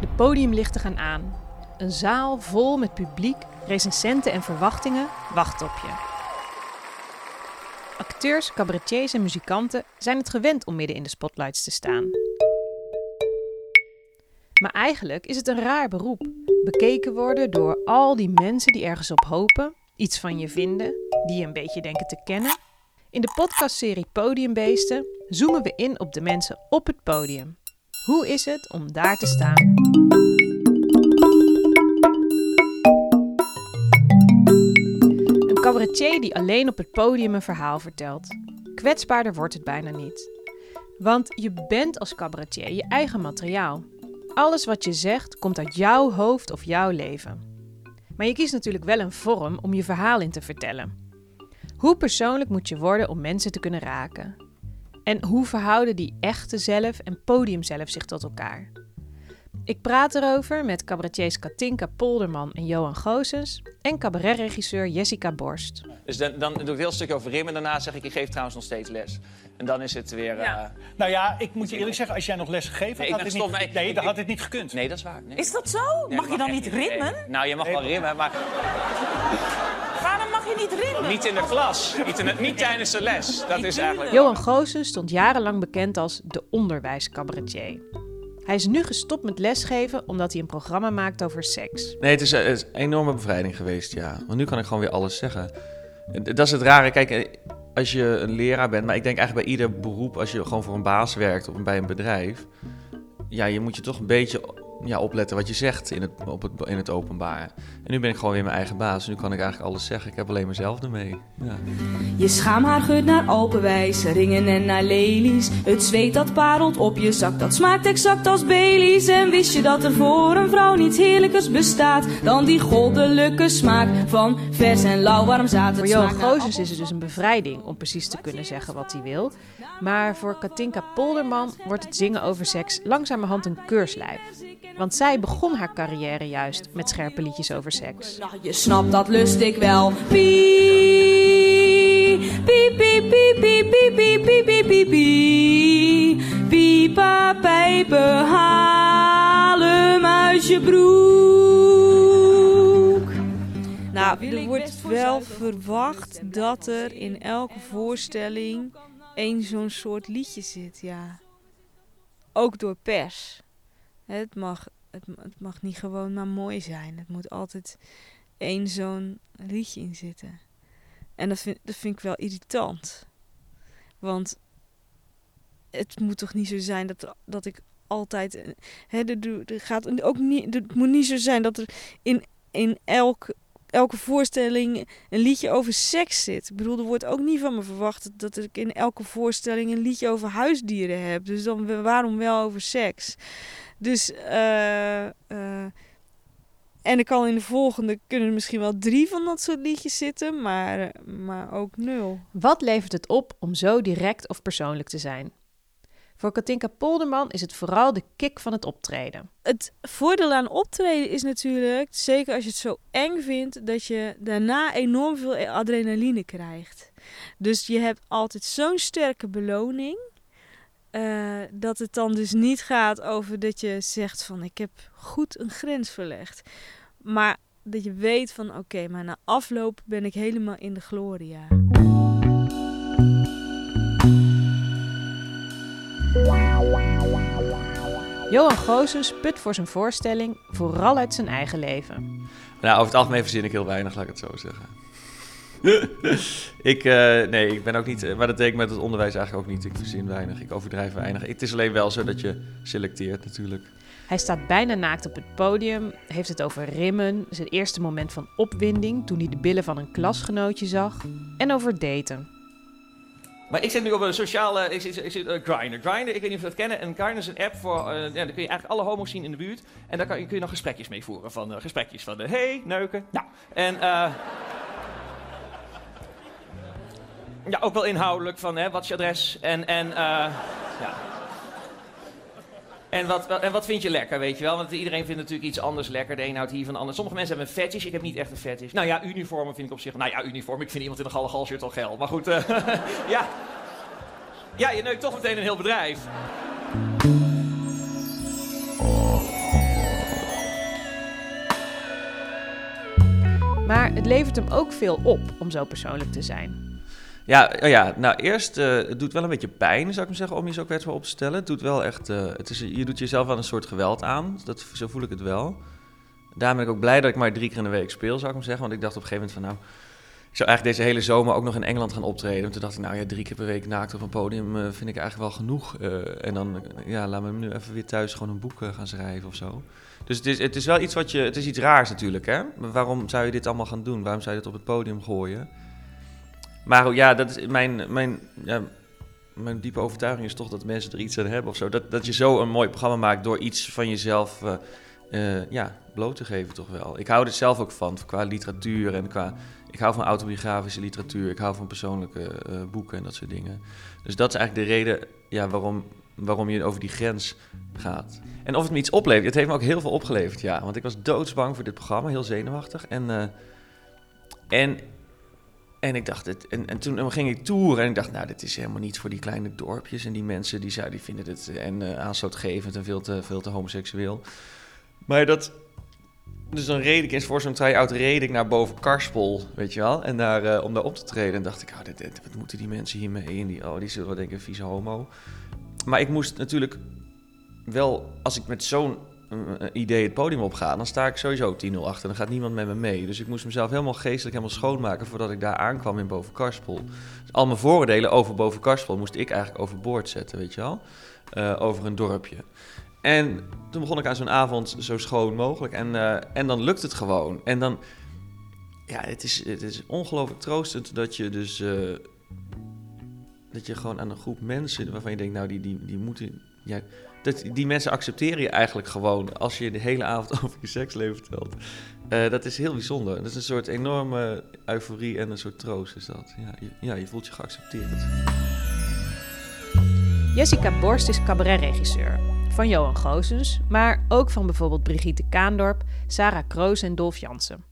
De podiumlichten gaan aan. Een zaal vol met publiek, recensenten en verwachtingen wacht op je. Acteurs, cabaretiers en muzikanten zijn het gewend om midden in de spotlights te staan. Maar eigenlijk is het een raar beroep. Bekeken worden door al die mensen die ergens op hopen, iets van je vinden, die je een beetje denken te kennen. In de podcastserie Podiumbeesten zoomen we in op de mensen op het podium. Hoe is het om daar te staan? Een cabaretier die alleen op het podium een verhaal vertelt. Kwetsbaarder wordt het bijna niet. Want je bent als cabaretier je eigen materiaal. Alles wat je zegt komt uit jouw hoofd of jouw leven. Maar je kiest natuurlijk wel een vorm om je verhaal in te vertellen. Hoe persoonlijk moet je worden om mensen te kunnen raken? En hoe verhouden die echte zelf en podium zelf zich tot elkaar? Ik praat erover met cabaretiers Katinka Polderman en Johan Goosens en cabaretregisseur Jessica Borst. Dus dan, dan doe ik een heel stukje over Rim en daarna zeg ik, ik geef trouwens nog steeds les. En dan is het weer... Ja. eh, Nou ja, ik moet je eerlijk zeggen, als jij nog les gegeven Nee, had, het niet. Nee, nee, ik- dan had het niet gekund. nee, dat is waar. Nee. Is dat zo? Nee, mag je dan niet Nee. rimmen? Nou, je mag wel rimmen, maar je niet niet in de klas. Niet, in de- niet tijdens de les. Dat is eigenlijk... Johan Goosens stond jarenlang bekend als de onderwijscabaretier. Hij is nu gestopt met lesgeven omdat hij een programma maakt over seks. Nee, het is, eh, het is een enorme bevrijding geweest, ja. Want nu kan ik gewoon weer alles zeggen. En Dat is het rare. Kijk, eh, als je een leraar bent, maar ik denk eigenlijk bij ieder beroep, als je gewoon voor een baas werkt of bij een bedrijf, ja, je moet je toch een beetje ja, opletten wat je zegt in het, op het, in het openbaar. En nu ben ik gewoon weer mijn eigen baas. Nu kan ik eigenlijk alles zeggen. Ik heb alleen mezelf ermee. Ja. Je schaamhaar geurt naar Alpenwijs, ringen en naar lelies. Het zweet dat parelt op je zak, dat smaakt exact als Baileys. En wist je dat er voor een vrouw niets heerlijkers bestaat dan die goddelijke smaak van vers en lauw warm zaad. Voor Het Johan Goosens is het dus een bevrijding om precies te kunnen zeggen wat hij wil. Maar voor Katinka Polderman wordt het zingen over seks langzamerhand een keurslijf. Want zij begon haar carrière juist met scherpe liedjes over seks. Nou, je snapt, dat lust ik wel. Pie, pie, pie, pie, pie, pie, pie, pie, pie, pie, pie. Piepa, pijpen, haal hem uit je broek. Nou, er wordt wel verwacht dat er in elke voorstelling één zo'n soort liedje zit, ja. Ook door pers. Het mag, het, ma- het mag niet gewoon maar mooi zijn. Het moet altijd één zo'n liedje in zitten. En dat vind, dat vind ik wel irritant. Want het moet toch niet zo zijn dat, dat ik altijd... eh, Hè, er, er gaat ook niet, het moet niet zo zijn dat er in, in elk elke voorstelling een liedje over seks zit. Ik bedoel, er wordt ook niet van me verwacht dat ik in elke voorstelling een liedje over huisdieren heb. Dus dan waarom wel over seks? Dus, eh, eh, en er kan in de volgende kunnen er misschien wel drie van dat soort liedjes zitten, maar, maar ook nul. Wat levert het op om zo direct of persoonlijk te zijn? Voor Katinka Polderman is het vooral de kick van het optreden. Het voordeel aan optreden is natuurlijk, zeker als je het zo eng vindt, dat je daarna enorm veel adrenaline krijgt. Dus je hebt altijd zo'n sterke beloning. Eh, dat het dan dus niet gaat over dat je zegt van ik heb goed een grens verlegd. Maar dat je weet van oké, maar na afloop ben ik helemaal in de gloria. Johan Goosens put voor zijn voorstelling vooral uit zijn eigen leven. Nou, over het algemeen verzin ik heel weinig, laat ik het zo zeggen. ik, eh, nee, ik ben ook niet, eh, maar dat deed ik met het onderwijs eigenlijk ook niet. Ik verzin weinig, ik overdrijf weinig. Het is alleen wel zo dat je selecteert natuurlijk. Hij staat bijna naakt op het podium, heeft het over rimmen, zijn eerste moment van opwinding toen hij de billen van een klasgenootje zag, en over daten. Maar ik zit nu op een sociale, ik zit, ik zit uh, Grindr. Grindr, ik weet niet of je dat kennen. En Grindr is een app voor, eh, ja, daar kun je eigenlijk alle homo's zien in de buurt. En daar kan, je- kun je nog gesprekjes mee voeren. Van eh, gesprekjes van, eh, hey, neuken. Nou, en eh, ja, ook wel inhoudelijk van hè, wat je adres en, en, eh, ja. en, wat, en wat vind je lekker, weet je wel? Want iedereen vindt natuurlijk iets anders lekker. De een houdt hier van de. Sommige mensen hebben een fetish. Ik heb niet echt een fetish. Nou ja, uniformen vind ik op zich... Nou ja, uniform. Ik vind iemand in een gallegal shirt al geil. Maar goed, eh, ja. Ja, je neukt toch meteen een heel bedrijf. Maar het levert hem ook veel op om zo persoonlijk te zijn. Ja, oh ja, nou eerst, uh, het doet wel een beetje pijn, zou ik maar zeggen, om je zo kwetsbaar op te stellen. Doet wel echt, uh, het is, je doet jezelf wel een soort geweld aan, dat, zo voel ik het wel. Daarom ben ik ook blij dat ik maar drie keer in de week speel, zou ik maar zeggen. Want ik dacht op een gegeven moment van, nou, ik zou eigenlijk deze hele zomer ook nog in Engeland gaan optreden. En toen dacht ik, nou ja, drie keer per week naakt op een podium uh, vind ik eigenlijk wel genoeg. en dan, ja, laat me nu even weer thuis gewoon een boek gaan schrijven of zo. Dus het is, het is wel iets wat je, het is iets raars natuurlijk, hè. Waarom zou je dit allemaal gaan doen? Waarom zou je dit op het podium gooien? Maar ja, dat is mijn, mijn, ja, mijn diepe overtuiging is toch dat mensen er iets aan hebben of zo. Dat, dat je zo een mooi programma maakt door iets van jezelf uh, uh, ja, bloot te geven toch wel. Ik hou er zelf ook van, qua literatuur en qua... Ik hou van autobiografische literatuur, ik hou van persoonlijke uh, boeken en dat soort dingen. Dus dat is eigenlijk de reden ja, waarom, waarom je over die grens gaat. En of het me iets oplevert, het heeft me ook heel veel opgeleverd, ja. Want ik was doodsbang voor dit programma, heel zenuwachtig. En, en en ik dacht, het, en, en toen ging ik toeren en ik dacht, nou, dit is helemaal niet voor die kleine dorpjes. En die mensen die, die vinden het en, uh, aanstootgevend en veel te, veel te homoseksueel. Maar dat, dus dan reed ik eens voor zo'n try-out, reed ik naar boven Karspel, weet je wel. En daar, uh, om daar op te treden. En dacht ik, oh, wat moeten die mensen hiermee? En die, oh, die zullen wel denken, vieze homo. Maar ik moest natuurlijk wel, als ik met zo'n idee het podium opga, dan sta ik sowieso 10-0 achter. Dan gaat niemand met me mee. Dus ik moest mezelf helemaal geestelijk helemaal schoonmaken voordat ik daar aankwam in Bovenkarspel. Dus al mijn voordelen over Bovenkarspel moest ik eigenlijk overboord zetten, weet je wel. Uh, over een dorpje. En toen begon ik aan zo'n avond zo schoon mogelijk. En, uh, en dan lukt het gewoon. En dan, ja, het is, het is ongelooflijk troostend dat je dus, uh, dat je gewoon aan een groep mensen waarvan je denkt, nou, die, die, die moeten, dat, die mensen accepteren je eigenlijk gewoon als je de hele avond over je seksleven vertelt. Uh, dat is heel bijzonder. Dat is een soort enorme euforie en een soort troost is dat. Ja, je, ja, je voelt je geaccepteerd. Jessica Borst is cabaretregisseur van Johan Goosens, maar ook van bijvoorbeeld Brigitte Kaandorp, Sarah Kroos en Dolf Jansen.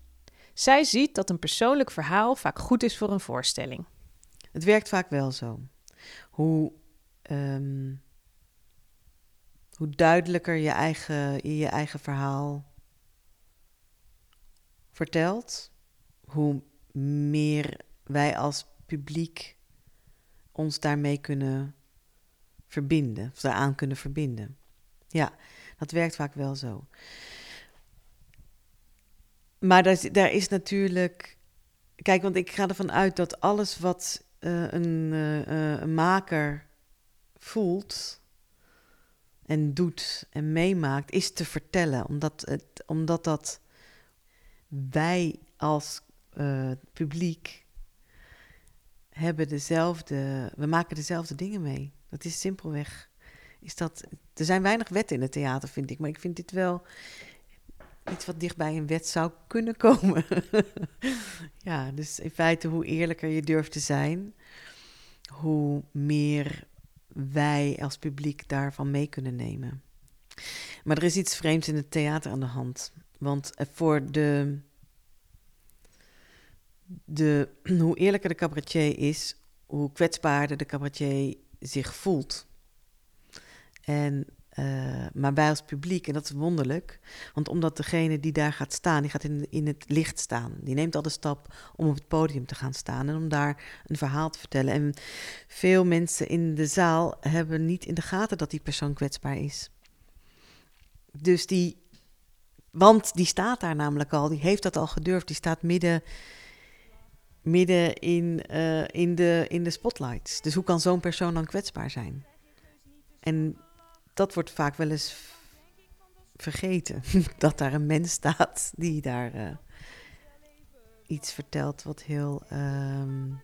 Zij ziet dat een persoonlijk verhaal vaak goed is voor een voorstelling. Het werkt vaak wel zo. Hoe um, hoe duidelijker je eigen, je eigen verhaal vertelt, hoe meer wij als publiek ons daarmee kunnen verbinden, of daaraan kunnen verbinden. Ja, dat werkt vaak wel zo. Maar daar, daar is natuurlijk. Kijk, want ik ga ervan uit dat alles wat uh, een, uh, een maker voelt, en doet en meemaakt, is te vertellen. Omdat, het, omdat dat wij als uh, publiek hebben dezelfde, we maken dezelfde dingen mee. Dat is simpelweg. Is dat, er zijn weinig wetten in het theater, vind ik. Maar ik vind dit wel iets wat dichtbij een wet zou kunnen komen. ja, dus in feite, hoe eerlijker je durft te zijn, hoe meer wij als publiek daarvan mee kunnen nemen. Maar er is iets vreemds in het theater aan de hand. Want eh, voor de, de, hoe eerlijker de cabaretier is, hoe kwetsbaarder de cabaretier zich voelt. En uh, maar wij als publiek, en dat is wonderlijk, want omdat degene die daar gaat staan, die gaat in, in het licht staan. Die neemt al de stap om op het podium te gaan staan en om daar een verhaal te vertellen. En veel mensen in de zaal hebben niet in de gaten dat die persoon kwetsbaar is. Dus die, want die staat daar namelijk al, die heeft dat al gedurfd, die staat midden, midden in, uh, in, de, in de spotlights. Dus hoe kan zo'n persoon dan kwetsbaar zijn? En dat wordt vaak wel eens vergeten. dat daar een mens staat die daar uh, iets vertelt wat heel, um,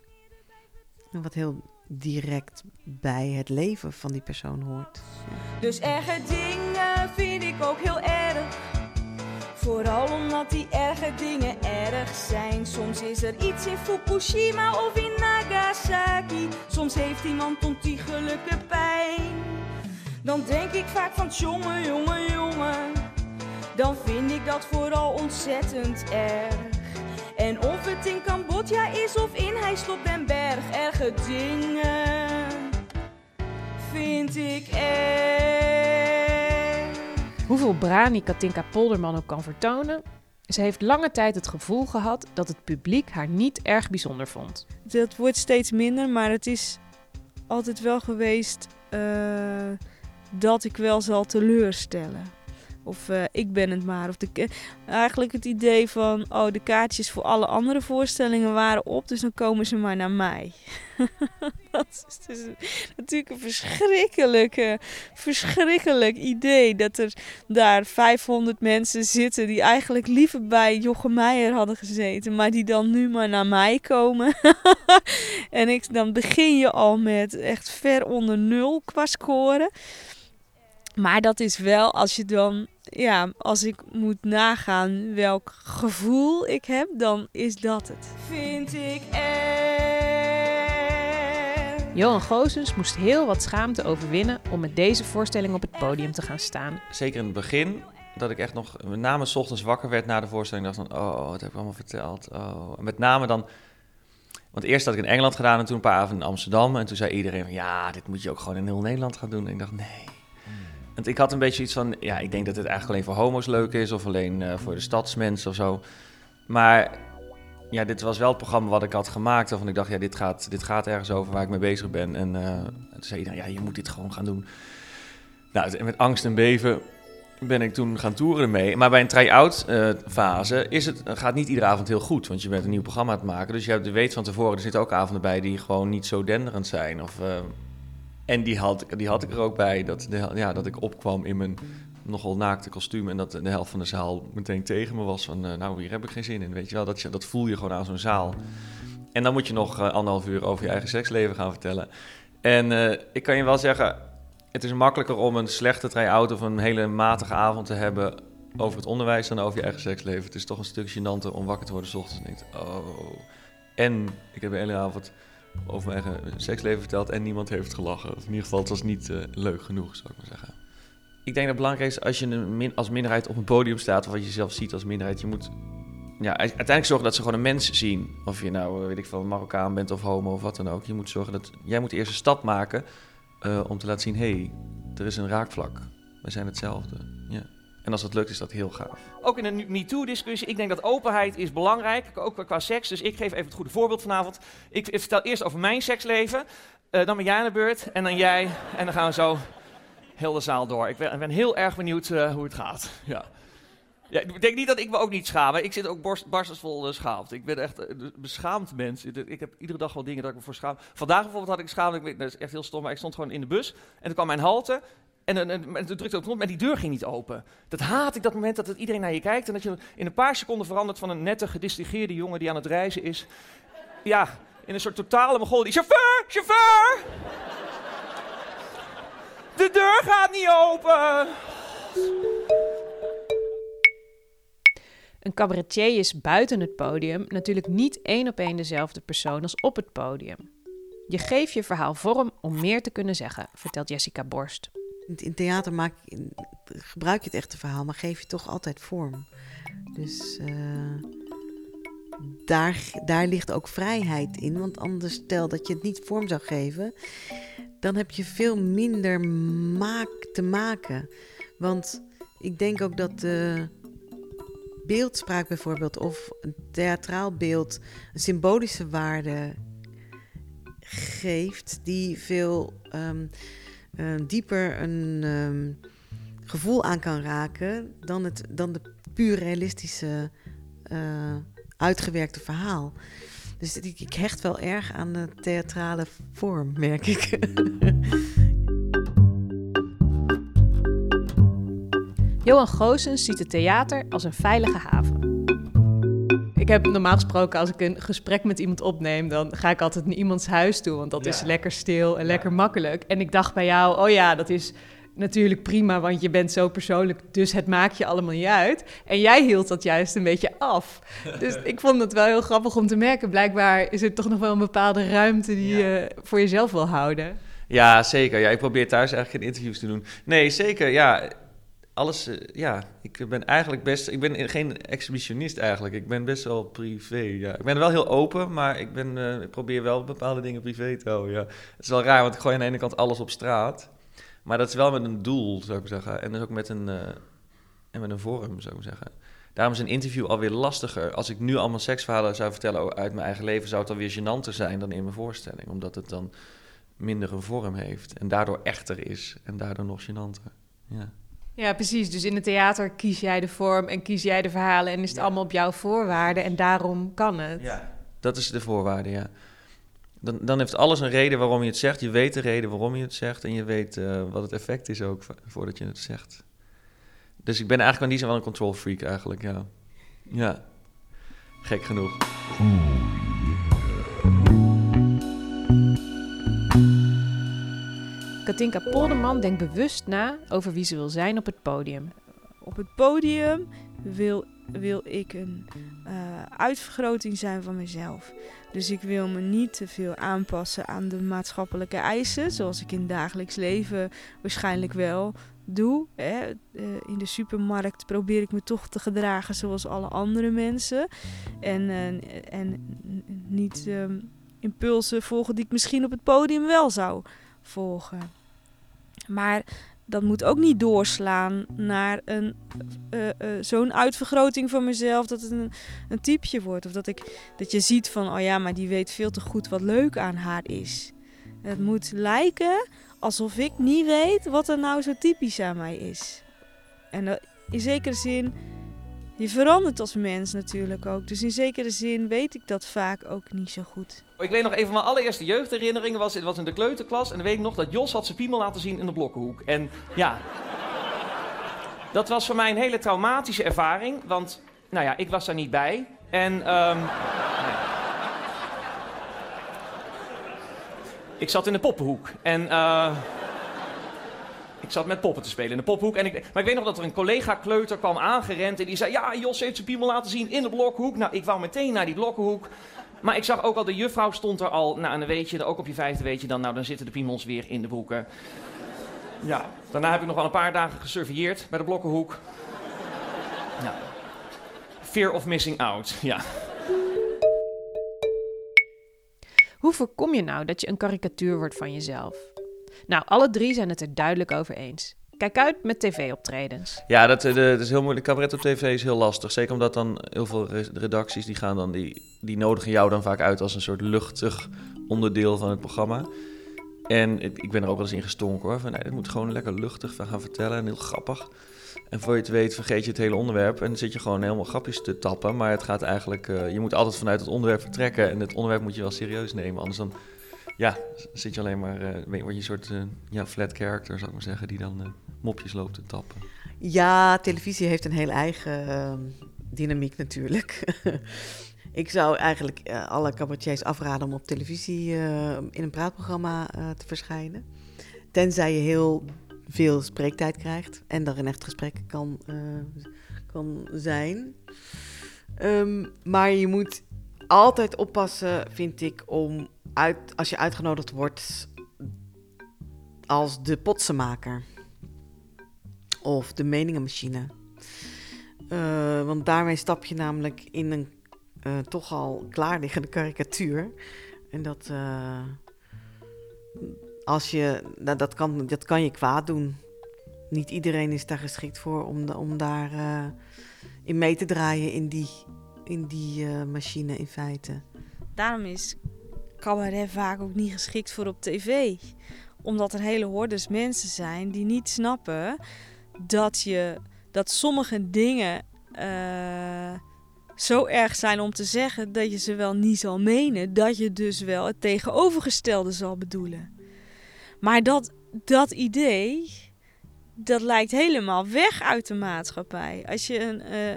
wat heel direct bij het leven van die persoon hoort. Dus erge dingen vind ik ook heel erg. Vooral omdat die erge dingen erg zijn. Soms is er iets in Fukushima of in Nagasaki. Soms heeft iemand ontiegelijke pijn. Dan denk ik vaak van jongen, jongen, jongen. Dan vind ik dat vooral ontzettend erg. En of het in Cambodja is of in Heijslop den Berg, erge dingen vind ik erg. Hoeveel brani Katinka Polderman ook kan vertonen, Ze heeft lange tijd het gevoel gehad dat het publiek haar niet erg bijzonder vond. Dat wordt steeds minder, maar het is altijd wel geweest eh, dat ik wel zal teleurstellen. Of eh, ik ben het maar. Of de, eigenlijk het idee van, oh, de kaartjes voor alle andere voorstellingen waren op, dus dan komen ze maar naar mij. dat is dus natuurlijk een verschrikkelijke, verschrikkelijk idee. Dat er daar 500 mensen zitten die eigenlijk liever bij Jochem Meijer hadden gezeten, maar die dan nu maar naar mij komen. en ik, dan begin je al met echt ver onder nul qua scoren. Maar dat is wel als je dan, ja, als ik moet nagaan welk gevoel ik heb, dan is dat het. Vind ik er. Johan Goossens moest heel wat schaamte overwinnen om met deze voorstelling op het podium te gaan staan. Zeker in het begin, dat ik echt nog met name 's ochtends wakker werd na de voorstelling. dacht van, oh, wat heb ik allemaal verteld? Oh. En met name dan, want eerst had ik in Engeland gedaan en toen een paar avonden in Amsterdam. En toen zei iedereen van, ja, dit moet je ook gewoon in heel Nederland gaan doen. En ik dacht, nee. Want ik had een beetje iets van, ja, ik denk dat het eigenlijk alleen voor homo's leuk is of alleen eh, voor de stadsmensen of zo. Maar ja, dit was wel het programma wat ik had gemaakt. Waarvan ik dacht, ja, dit gaat, dit gaat ergens over waar ik mee bezig ben. En eh, toen zei iedereen, ja, je moet dit gewoon gaan doen. Nou, met angst en beven ben ik toen gaan toeren ermee. Maar bij een try-out eh, fase is het, gaat niet iedere avond heel goed. Want je bent een nieuw programma aan het maken. Dus je weet van tevoren, er zitten ook avonden bij die gewoon niet zo denderend zijn. Of, en die had, die had ik er ook bij. Dat, de, ja, dat ik opkwam in mijn nogal naakte kostuum. En dat de helft van de zaal meteen tegen me was. Van, eh, nou, hier heb ik geen zin in. Weet je wel, dat, je, dat voel je gewoon aan zo'n zaal. En dan moet je nog eh, anderhalf uur over je eigen seksleven gaan vertellen. En eh, ik kan je wel zeggen, het is makkelijker om een slechte try-out of een hele matige avond te hebben over het onderwijs dan over je eigen seksleven. Het is toch een stuk gênanter om wakker te worden s ochtends en denkt, oh. En ik heb de hele avond over mijn eigen seksleven verteld en niemand heeft gelachen. Of in ieder geval, het was niet eh, leuk genoeg, zou ik maar zeggen. Ik denk dat het belangrijk is als je een als minderheid op een podium staat, of wat je zelf ziet als minderheid, je moet ja, uiteindelijk zorgen dat ze gewoon een mens zien. Of je nou, eh, weet ik veel, Marokkaan bent of homo of wat dan ook. Je moet zorgen dat, jij moet de eerste stap maken eh, om te laten zien, hé, hey, er is een raakvlak. We zijn hetzelfde. Ja. En als dat lukt, is dat heel gaaf. Ook in een MeToo-discussie, ik denk dat openheid is belangrijk, ook qua seks. Dus ik geef even het goede voorbeeld vanavond. Ik, vertel eerst over mijn seksleven, eh, dan ben jij aan de beurt en dan jij. En dan gaan we zo heel de zaal door. Ik ben, heel erg benieuwd eh, hoe het gaat. Ja. Ja, ik denk niet dat ik me ook niet schaam. Ik zit ook borst, barstensvol uh, schaamte. Ik ben echt eh, een beschaamd mens. Ik, heb iedere dag wel dingen dat ik me voor schaam. Vandaag bijvoorbeeld had ik weet- dat is echt heel stom, maar ik stond gewoon in de bus. En toen kwam mijn halte. En, en, en, en drukte op de knop, maar die deur ging niet open. Dat haat ik, dat moment dat het iedereen naar je kijkt. En dat je in een paar seconden verandert van een nette, gedistingeerde jongen die aan het reizen is. Ja, in een soort totale mogol. Die chauffeur, chauffeur! De deur gaat niet open! Een cabaretier is buiten het podium natuurlijk niet één op één dezelfde persoon als op het podium. Je geeft je verhaal vorm om meer te kunnen zeggen, vertelt Jessica Borst. In, theater maak, gebruik je het echte verhaal, maar geef je toch altijd vorm. Dus eh, daar, daar ligt ook vrijheid in. Want anders, stel dat je het niet vorm zou geven, dan heb je veel minder maak te maken. Want ik denk ook dat de beeldspraak bijvoorbeeld, of een theatraal beeld, een symbolische waarde geeft die veel ehm, eh, dieper een ehm, gevoel aan kan raken dan, het, dan de puur realistische eh, uitgewerkte verhaal. Dus ik, ik hecht wel erg aan de theatrale vorm, merk ik. Johan Goossens ziet het theater als een veilige haven. Ik heb normaal gesproken, als ik een gesprek met iemand opneem, dan ga ik altijd naar iemands huis toe, want dat is lekker stil en lekker makkelijk. En ik dacht bij jou, oh ja, dat is natuurlijk prima, want je bent zo persoonlijk, dus het maakt je allemaal niet uit. En jij hield dat juist een beetje af. Dus ik vond het wel heel grappig om te merken. Blijkbaar is er toch nog wel een bepaalde ruimte die je voor jezelf wil houden. Ja, zeker. Ja, ik probeer thuis eigenlijk geen interviews te doen. Nee, zeker. Ja, alles. eh, ja, ik ben eigenlijk best. Ik ben geen exhibitionist eigenlijk. Ik ben best wel privé. Ja, ik ben wel heel open, maar ik, ben, eh, ik probeer wel bepaalde dingen privé te houden. Ja. Het is wel raar, want ik gooi aan de ene kant alles op straat. Maar dat is wel met een doel, zou ik zeggen. En dus ook met een, eh, en met een vorm, zou ik zeggen. Daarom is een interview alweer lastiger. Als ik nu allemaal seksverhalen zou vertellen uit mijn eigen leven, zou het alweer gênanter zijn dan in mijn voorstelling. Omdat het dan minder een vorm heeft en daardoor echter is en daardoor nog gênanter. Ja. Ja, precies. Dus in het theater kies jij de vorm en kies jij de verhalen en is het allemaal op jouw voorwaarden en daarom kan het. Ja. Dat is de voorwaarde, ja. Dan, dan heeft alles een reden waarom je het zegt. Je weet de reden waarom je het zegt en je weet uh, wat het effect is ook voordat je het zegt. Dus ik ben eigenlijk aan die zin wel een control freak eigenlijk, ja. Ja, gek genoeg. Katinka Polderman denkt bewust na over wie ze wil zijn op het podium. Op het podium wil, wil ik een uh, uitvergroting zijn van mezelf. Dus ik wil me niet te veel aanpassen aan de maatschappelijke eisen, zoals ik in dagelijks leven waarschijnlijk wel doe. Hè. Uh, in de supermarkt probeer ik me toch te gedragen zoals alle andere mensen. En, uh, en niet um, impulsen volgen die ik misschien op het podium wel zou volgen. Maar dat moet ook niet doorslaan naar een, uh, uh, zo'n uitvergroting van mezelf dat het een, een typeje wordt. Of dat, ik, dat je ziet van, oh ja, maar die weet veel te goed wat leuk aan haar is. Het moet lijken alsof ik niet weet wat er nou zo typisch aan mij is. En dat, in zekere zin, je verandert als mens natuurlijk ook. Dus in zekere zin weet ik dat vaak ook niet zo goed. Ik weet nog, een van mijn allereerste jeugdherinneringen was, het was in de kleuterklas. En dan weet ik nog dat Jos had zijn piemel laten zien in de blokkenhoek. En ja, dat was voor mij een hele traumatische ervaring. Want, nou ja, ik was daar niet bij. En, nee. Ik zat in de poppenhoek. En, uh, ik zat met poppen te spelen in de pophoek. En ik, maar ik weet nog dat er een collega kleuter kwam aangerend. En die zei: Ja, Jos heeft zijn piemel laten zien in de blokhoek. Nou, ik wou meteen naar die blokkenhoek. Maar ik zag ook al, de juffrouw stond er al. Nou, en dan weet je, ook op je vijfde weet je dan. Nou, dan zitten de piemels weer in de broeken. Ja, daarna heb ik nog wel een paar dagen gesurveilleerd bij de blokkenhoek. Ja. Fear of missing out, ja. Hoe voorkom je nou dat je een karikatuur wordt van jezelf? Nou, alle drie zijn het er duidelijk over eens. Kijk uit met tv-optredens. Ja, dat, dat, is heel moeilijk. Cabaret op tv is heel lastig. Zeker omdat dan heel veel redacties die gaan dan die, die nodigen jou dan vaak uit als een soort luchtig onderdeel van het programma. En ik, ben er ook wel eens in gestonken hoor. Van nee, moet gewoon lekker luchtig gaan vertellen en heel grappig. En voor je het weet vergeet je het hele onderwerp en zit je gewoon helemaal grapjes te tappen. Maar het gaat eigenlijk, uh, je moet altijd vanuit het onderwerp vertrekken en het onderwerp moet je wel serieus nemen. Anders dan ja, zit je alleen maar, uh, word je een soort uh, ja, flat character, zou ik maar zeggen, die dan uh, mopjes loopt te tappen. Ja, televisie heeft een heel eigen dynamiek natuurlijk. ik zou eigenlijk alle cabaretiers afraden om op televisie in een praatprogramma te verschijnen. Tenzij je heel veel spreektijd krijgt en daar een echt gesprek kan, kan zijn. Um, maar je moet altijd oppassen, vind ik, om als je uitgenodigd wordt als de potsenmaker of de meningenmachine. Uh, want daarmee stap je namelijk in een uh, toch al klaarliggende karikatuur. En dat, uh, als je, nou, dat, kan, dat kan je kwaad doen. Niet iedereen is daar geschikt voor om, om daar in mee te draaien in die, in die machine in feite. Daarom is cabaret vaak ook niet geschikt voor op tv. Omdat er hele hordes mensen zijn die niet snappen dat, je, dat sommige dingen uh, zo erg zijn om te zeggen dat je ze wel niet zal menen. Dat je dus wel het tegenovergestelde zal bedoelen. Maar dat, dat idee, dat lijkt helemaal weg uit de maatschappij. Als je een. Uh,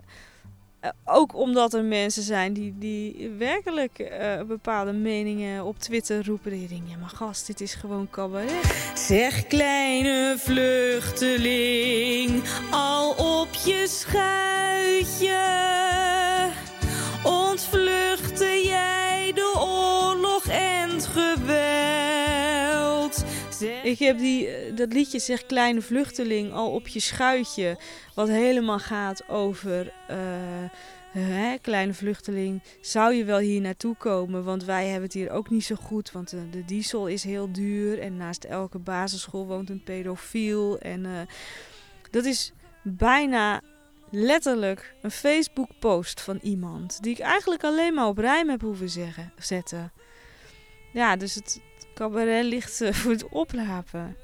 ook omdat er mensen zijn die, die werkelijk uh, bepaalde meningen op Twitter roepen. Dat je denkt, ja maar gast, dit is gewoon cabaret. Zeg kleine vluchteling, al op je schuitje. Ik heb die, dat liedje Zeg Kleine Vluchteling al op je schuitje. Wat helemaal gaat over... Uh, hè, kleine vluchteling, zou je wel hier naartoe komen? Want wij hebben het hier ook niet zo goed, want de, de diesel is heel duur. En naast elke basisschool woont een pedofiel. En dat is bijna letterlijk een Facebook-post van iemand die ik eigenlijk alleen maar op rijm heb hoeven zeggen, zetten. Ja, dus het cabaret ligt eh, voor het oprapen.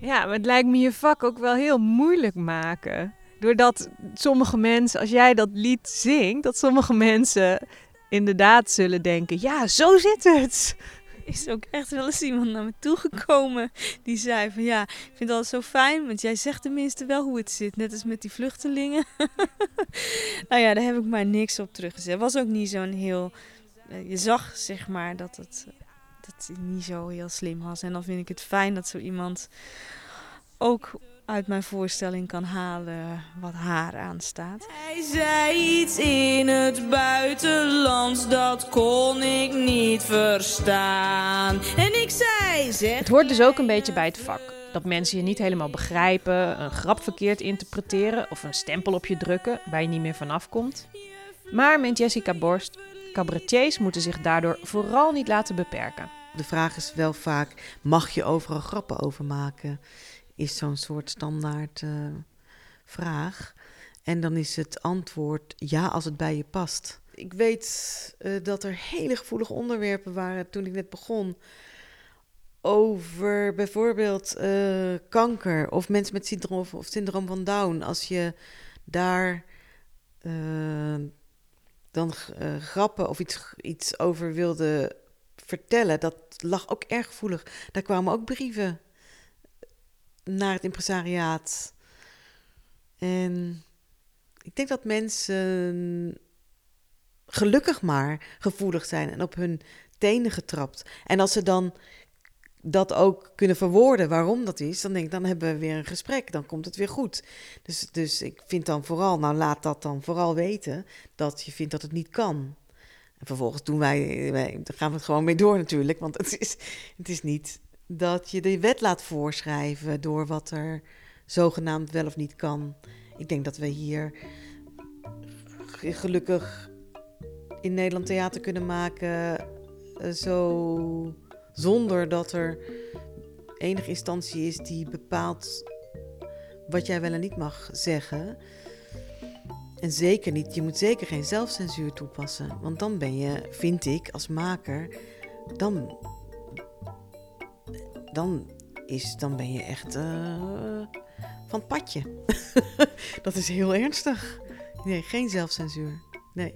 Ja, maar het lijkt me je vak ook wel heel moeilijk maken. Doordat sommige mensen, als jij dat lied zingt, dat sommige mensen inderdaad zullen denken: ja, zo zit het. is ook echt wel eens iemand naar me toegekomen die zei van ja, ik vind het altijd zo fijn, want jij zegt tenminste wel hoe het zit, net als met die vluchtelingen. nou ja, daar heb ik maar niks op teruggezet. Was ook niet zo'n heel, eh, je zag zeg maar dat het, dat het niet zo heel slim was. En dan vind ik het fijn dat zo iemand ook uit mijn voorstelling kan halen wat haar aanstaat. Hij zei iets in het buitenlands, dat kon ik niet verstaan. En ik zei, zeg... Het hoort dus ook een beetje bij het vak. Dat mensen je niet helemaal begrijpen, een grap verkeerd interpreteren of een stempel op je drukken waar je niet meer vanaf komt. Maar, meent Jessica Borst, cabaretiers moeten zich daardoor vooral niet laten beperken. De vraag is wel vaak, mag je overal grappen over maken? Is zo'n soort standaard eh, vraag. En dan is het antwoord ja als het bij je past. Ik weet eh, dat er hele gevoelige onderwerpen waren toen ik net begon. Over bijvoorbeeld eh, kanker of mensen met syndroom, of syndroom van Down. Als je daar dan grappen of iets, iets over wilde vertellen, dat lag ook erg gevoelig. Daar kwamen ook brieven naar het impresariaat. En ik denk dat mensen gelukkig maar gevoelig zijn en op hun tenen getrapt. En als ze dan dat ook kunnen verwoorden waarom dat is, dan denk ik, dan hebben we weer een gesprek, dan komt het weer goed. Dus, dus ik vind dan vooral, nou laat dat dan vooral weten, dat je vindt dat het niet kan. En vervolgens doen wij, dan gaan we het gewoon mee door natuurlijk, want het is, het is niet dat je de wet laat voorschrijven door wat er zogenaamd wel of niet kan. Ik denk dat we hier gelukkig in Nederland theater kunnen maken eh, zo zonder dat er enige instantie is die bepaalt wat jij wel en niet mag zeggen. En zeker niet, je moet zeker geen zelfcensuur toepassen. Want dan ben je, vind ik, als maker, dan dan, is, dan ben je echt uh, van het padje. dat is heel ernstig. Nee, geen zelfcensuur. Nee.